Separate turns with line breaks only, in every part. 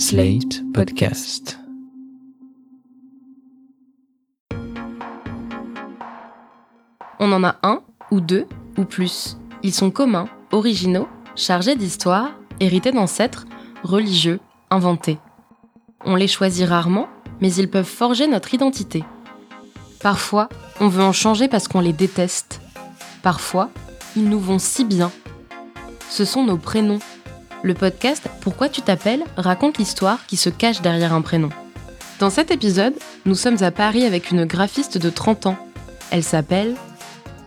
Slate Podcast.
On en a un, ou deux, ou plus. Ils sont communs, originaux, chargés d'histoire, hérités d'ancêtres, religieux, inventés. On les choisit rarement, mais ils peuvent forger notre identité. Parfois, on veut en changer parce qu'on les déteste. Parfois, ils nous vont si bien. Ce sont nos prénoms. Le podcast Pourquoi tu t'appelles raconte l'histoire qui se cache derrière un prénom. Dans cet épisode, nous sommes à Paris avec une graphiste de 30 ans. Elle s'appelle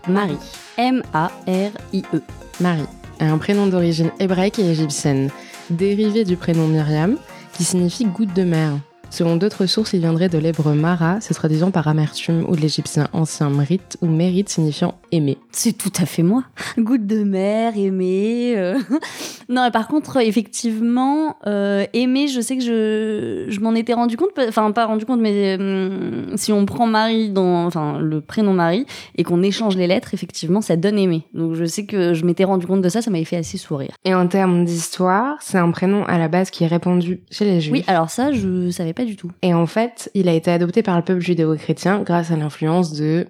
Marie. M-A-R-I-E.
Marie a un prénom d'origine hébraïque et égyptienne, dérivé du prénom Myriam, qui signifie goutte de mer. Selon d'autres sources, il viendrait de l'hébreu Mara, se traduisant par amertume, ou de l'égyptien ancien Mrit, ou mérite signifiant aimer.
C'est tout à fait moi. Goutte de mer, aimer. euh. non, et par contre, effectivement, euh, aimer, je sais que je, je m'en étais rendu compte, enfin pas rendu compte, mais hum, si on prend Marie dans, enfin le prénom Marie et qu'on échange les lettres, effectivement, ça donne aimer. Donc je sais que je m'étais rendu compte de ça, ça m'avait fait assez sourire.
Et en termes d'histoire, c'est un prénom à la base qui est répandu chez les juifs.
Oui, alors ça, je savais pas du tout.
Et en fait, il a été adopté par le peuple judéo-chrétien grâce à l'influence de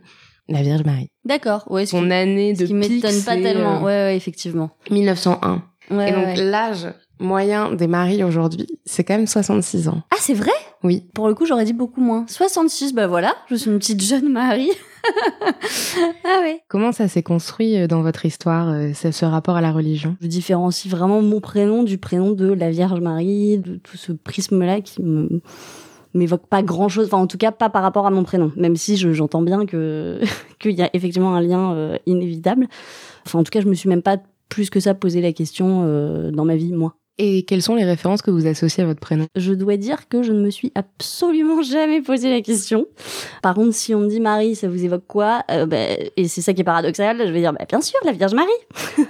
la Vierge Marie.
D'accord, ouais. ce
Son
qui-
année
ce
de
qui
pic,
m'étonne pas tellement.
euh,
Ouais, ouais, effectivement.
1901.
Ouais,
Et donc
ouais.
l'âge moyen des maris aujourd'hui, c'est quand même 66 ans.
Ah, c'est vrai?
Oui.
Pour le coup, j'aurais dit beaucoup moins. 66, bah voilà, je suis une petite jeune Marie. ah ouais.
Comment ça s'est construit euh, dans votre histoire, euh, ce, rapport à la religion?
Je différencie vraiment mon prénom du prénom de la Vierge Marie, de tout ce prisme-là qui me m'évoque pas grand-chose, enfin en tout cas pas par rapport à mon prénom, même si je- j'entends bien que qu'il y a effectivement un lien euh, inévitable. Enfin en tout cas, je me suis même pas plus que ça posé la question euh, dans ma vie, moi.
Et quelles sont les références que vous associez à votre prénom?
Je dois dire que je ne me suis absolument jamais posé la question. Par contre, si on me dit Marie, ça vous évoque quoi? Euh, bah, Et c'est ça qui est paradoxal, je vais dire bah, bien sûr, la Vierge Marie.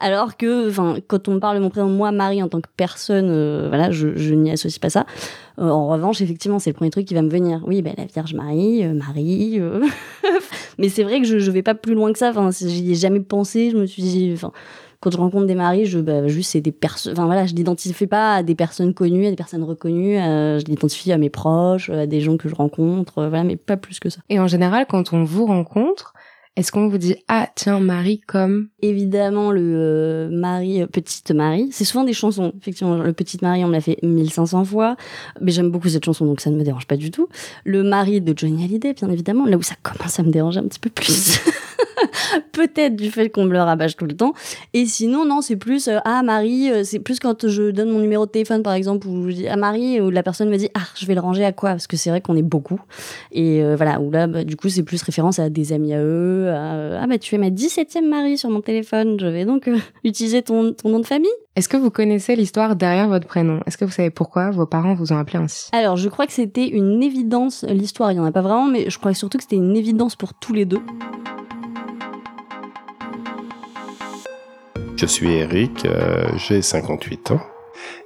Alors que, enfin, quand on me parle de mon prénom, moi, Marie, en tant que personne, euh, voilà, je, je n'y associe pas ça. Euh, en revanche, effectivement, c'est le premier truc qui va me venir. Oui, bah, la Vierge Marie, euh, Marie. euh. Mais c'est vrai que je, je vais pas plus loin que ça. Enfin, j'y ai jamais pensé. Je me suis dit, quand je rencontre des maris, je, bah, juste, c'est des personnes, enfin voilà, je l'identifie pas à des personnes connues, à des personnes reconnues, je l'identifie à mes proches, à des gens que je rencontre, voilà, mais pas plus que ça.
Et en général, quand on vous rencontre, est-ce qu'on vous dit ah tiens Marie comme
Évidemment, le euh, Marie, euh, Petite Marie, c'est souvent des chansons. Effectivement, le Petite Marie, on me l'a fait 1500 fois, mais j'aime beaucoup cette chanson, donc ça ne me dérange pas du tout. Le mari de Johnny Hallyday, bien évidemment, là où ça commence à me déranger un petit peu plus. Peut-être du fait qu'on me le rabâche tout le temps. Et sinon, non, c'est plus euh, ah Marie, euh, c'est plus quand je donne mon numéro de téléphone par exemple où je dis à Marie où la personne me dit ah je vais le ranger à quoi? Parce que c'est vrai qu'on est beaucoup et voilà où là bah, du coup c'est plus référence à des amis à eux euh, ah bah tu es ma 17e Marie sur mon téléphone je vais donc euh, utiliser ton, ton nom de famille.
Est-ce que vous connaissez l'histoire derrière votre prénom? Est-ce que vous savez pourquoi vos parents vous ont appelé ainsi?
Alors je crois que c'était une évidence l'histoire il y en a pas vraiment mais je crois surtout que c'était une évidence pour tous les deux.
Je suis Eric, euh, j'ai 58 ans.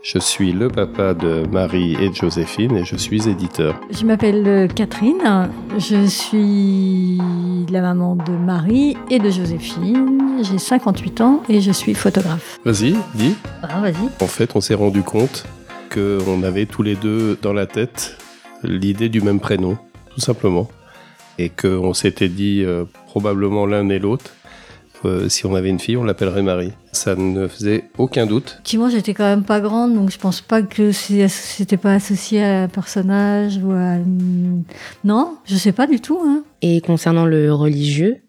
Je suis le papa de Marie et de Joséphine et je suis éditeur.
Je m'appelle euh, Catherine, je suis la maman de Marie et de Joséphine, j'ai 58 ans et je suis photographe.
Vas-y, dis.
Ah, vas-y.
En fait, on s'est rendu compte qu'on avait tous les deux dans la tête l'idée du même prénom, tout simplement. Et qu'on s'était dit euh, probablement l'un et l'autre, euh, si on avait une fille, on l'appellerait Marie. Ça ne faisait aucun doute.
Moi, j'étais quand même pas grande, donc je pense pas que c'était pas associé à un personnage ou à... Non, je sais pas du tout. Hein.
Et concernant le religieux,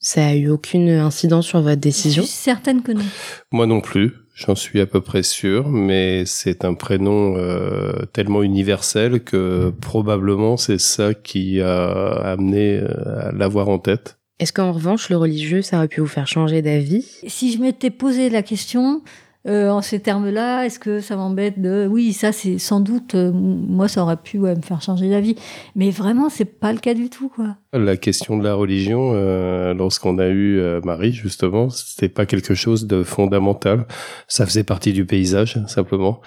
ça a eu aucune incidence sur votre
Je
décision
suis certaine que non.
Moi non plus, j'en suis à peu près sûr, mais c'est un prénom euh, tellement universel que probablement c'est ça qui a amené euh, à l'avoir en tête.
Est-ce qu'en revanche, le religieux, ça aurait pu vous faire changer d'avis?
Si je m'étais posé la question euh, en ces termes-là, est-ce que ça m'embête de... Oui, ça c'est sans doute, euh, moi ça aurait pu ouais, me faire changer d'avis. Mais vraiment, c'est pas le cas du tout, quoi.
La question de la religion, euh, lorsqu'on a eu euh, Marie justement, c'était pas quelque chose de fondamental. Ça faisait partie du paysage simplement.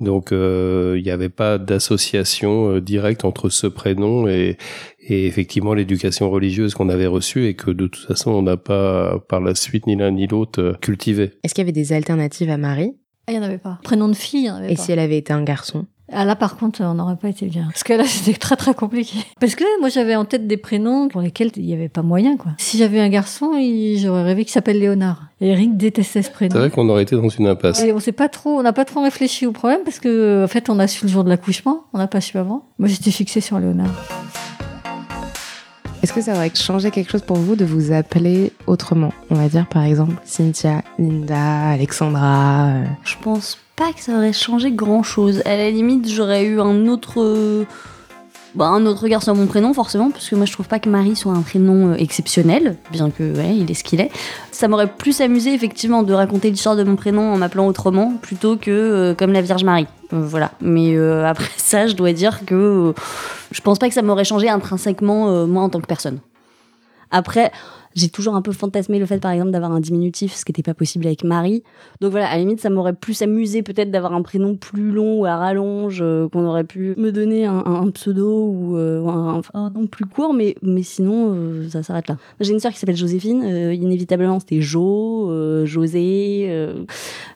Donc euh, il n'y avait pas d'association euh, directe entre ce prénom et, et effectivement l'éducation religieuse qu'on avait reçue et que de toute façon on n'a pas par la suite ni l'un ni l'autre euh, cultivé.
Est-ce qu'il y avait des alternatives à Marie?
Ah, il n'y en avait pas. Prénom de fille, il n'y en avait
Et
pas.
si elle avait été un garçon?
Ah là, par contre, on n'aurait pas été bien. Parce que là, c'était très très compliqué. Parce que moi, j'avais en tête des prénoms pour lesquels il n'y avait pas moyen, quoi. Si j'avais un garçon, il- j'aurais rêvé qu'il s'appelle Léonard. Et Eric détestait ce prénom.
C'est vrai qu'on aurait été dans une impasse.
Et on s'est pas trop, on n'a pas trop réfléchi au problème parce que, en fait, on a su le jour de l'accouchement, on n'a pas su avant. Moi, j'étais fixée sur Léonard.
Est-ce que ça aurait changé quelque chose pour vous de vous appeler autrement? On va dire par exemple Cynthia, Linda, Alexandra. euh,
Je pense pas que ça aurait changé grand chose. À la limite, j'aurais eu un autre. Bah, un autre regard sur mon prénom, forcément, parce que moi je trouve pas que Marie soit un prénom euh, exceptionnel, bien que ouais, il est ce qu'il est. Ça m'aurait plus amusé effectivement de raconter l'histoire de mon prénom en m'appelant autrement plutôt que euh, comme la Vierge Marie. Euh, voilà. Mais après ça, je dois dire que je pense pas que ça m'aurait changé intrinsèquement moi en tant que personne. Après, j'ai toujours un peu fantasmé le fait, par exemple, d'avoir un diminutif, ce qui n'était pas possible avec Marie. Donc voilà, à la limite, ça m'aurait plus amusé peut-être d'avoir un prénom plus long ou à rallonge, euh, qu'on aurait pu me donner un, un- pseudo ou euh, un, nom plus court, mais, mais sinon, euh, ça s'arrête là. J'ai une sœur qui s'appelle Joséphine, euh, inévitablement, c'était Jo, euh, José,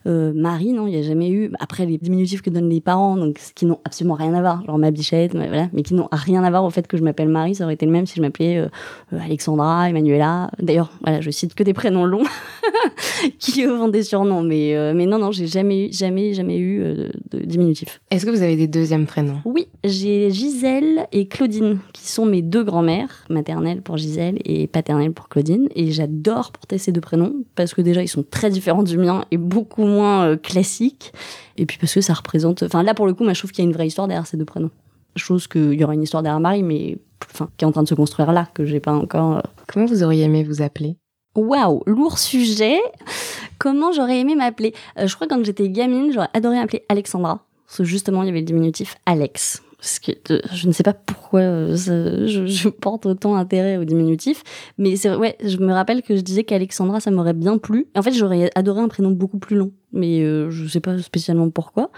euh, Marie, non, il n'y a jamais eu. Après, les diminutifs que donnent les parents, donc ce qui n'ont absolument rien à voir, genre ma bichette, voilà, mais qui n'ont rien à voir au fait que je m'appelle Marie, ça aurait été le même si je m'appelais Alexandra, Emmanuela. D'ailleurs, voilà, je cite que des prénoms longs qui ont des surnoms, mais, euh, mais non, non, j'ai jamais, eu- jamais, jamais eu euh, de diminutif.
Est-ce que vous avez des deuxièmes prénoms?
Oui, j'ai Gisèle et Claudine, qui sont mes deux grand-mères, maternelle pour Gisèle et paternelle pour Claudine. Et j'adore porter ces deux prénoms, parce que déjà, ils sont très différents du mien et beaucoup moins euh, classiques. Et puis parce que ça représente... Enfin, là, pour le coup, moi, je trouve qu'il y a une vraie histoire derrière ces deux prénoms. Chose qu'il y aura une histoire derrière Marie, mais enfin, qui est en train de se construire là, que j'ai pas encore... euh,
Comment vous auriez aimé vous appeler?
Waouh, lourd sujet. Comment j'aurais aimé m'appeler? Euh, Je crois que quand j'étais gamine, j'aurais adoré m'appeler Alexandra. Parce que justement, il y avait le diminutif Alex. Parce que euh, je ne sais pas pourquoi euh, je, porte autant intérêt au diminutif. Mais c'est ouais, je me rappelle que je disais qu'Alexandra, ça m'aurait bien plu. En fait, j'aurais adoré un prénom beaucoup plus long. Mais euh, je sais pas spécialement pourquoi.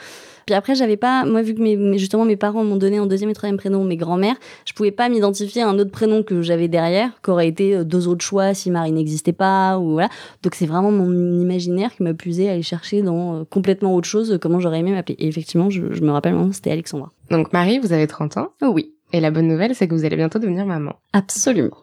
Puis après, j'avais pas, moi, vu que mes, justement mes parents m'ont donné en deuxième et troisième prénom mes grands-mères, je pouvais pas m'identifier à un autre prénom que j'avais derrière, qu'aurait été euh, deux autres choix si Marie n'existait pas, ou voilà. Donc c'est vraiment mon imaginaire qui m'a poussé à aller chercher dans complètement autre chose, comment j'aurais aimé m'appeler. Et effectivement, je, me rappelle maintenant, c'était Alexandra.
Donc Marie, vous avez 30 ans.
Oh oui,
Et la bonne nouvelle, c'est que vous allez bientôt devenir maman.
absolument.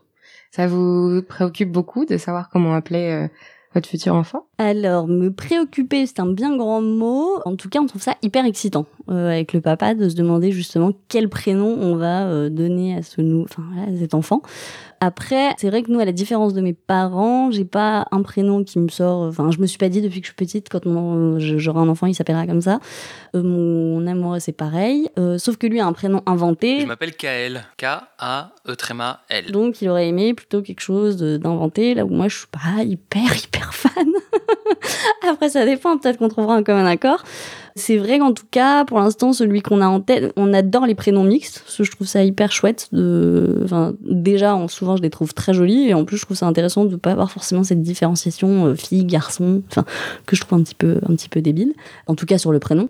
Ça vous préoccupe beaucoup de savoir comment appeler euh, votre futur enfant?
Alors, me préoccuper, c'est un bien grand mot. En tout cas, on trouve ça hyper excitant euh, avec le papa de se demander justement quel prénom on va euh, donner à ce enfin à cet enfant. Après, c'est vrai que nous, à la différence de mes parents, j'ai pas un prénom qui me sort. Enfin, je me suis pas dit depuis que je suis petite, quand j'aurai un enfant, il s'appellera comme ça. Euh, mon amoureux, c'est pareil. Euh, sauf que lui a un prénom inventé.
Je m'appelle Kael. K-A-E tréma L.
Donc, il aurait aimé plutôt quelque chose d'inventé, là où moi, je suis pas hyper, hyper fan. Après, ça dépend, peut-être qu'on trouvera un commun accord. C'est vrai qu'en tout cas, pour l'instant, celui qu'on a en tête, on adore les prénoms mixtes, je trouve ça hyper chouette. De... Enfin, déjà, en- souvent, je les trouve très jolis, et en plus, je trouve ça intéressant de pas avoir forcément cette différenciation euh, fille, garçon, enfin, que je trouve un petit peu, un petit peu débile. En tout cas, sur le prénom.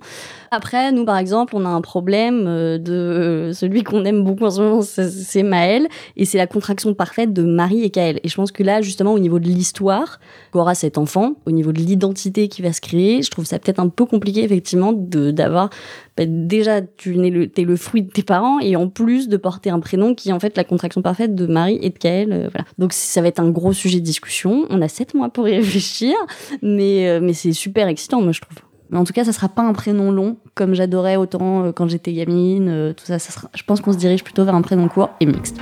Après, nous, par exemple, on a un problème euh, de euh, celui qu'on aime beaucoup en ce moment, c'est Maël, et c'est la contraction parfaite de Marie et Kaël. Et je pense que là, justement, au niveau de l'histoire qu'aura cet enfant, au niveau de l'identité qui va se créer, je trouve ça peut-être un peu compliqué, effectivement, de d'avoir bah, déjà tu es le t'es le fruit de tes parents et en plus de porter un prénom qui est en fait la contraction parfaite de Marie et de Kaël. euh, voilà. Donc ça va être un gros sujet de discussion. On a sept mois pour y réfléchir, mais euh, mais c'est super excitant, moi je trouve. Mais en tout cas, ça sera pas un prénom long comme j'adorais autant euh, quand j'étais gamine. euh, tout ça, ça sera. Je pense qu'on se dirige plutôt vers un prénom court et mixte.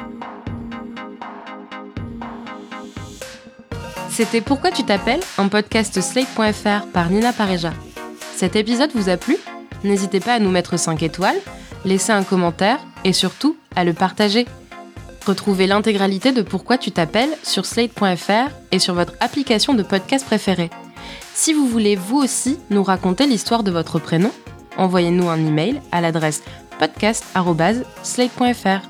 C'était Pourquoi tu t'appelles un podcast slate.fr par Nina Pareja. Cet épisode vous a plu? N'hésitez pas à nous mettre 5 étoiles, laisser un commentaire et surtout à le partager. Retrouvez l'intégralité de Pourquoi tu t'appelles sur slate.fr et sur votre application de podcast préférée. Si vous voulez vous aussi nous raconter l'histoire de votre prénom, envoyez-nous un email à l'adresse podcast.slate.fr.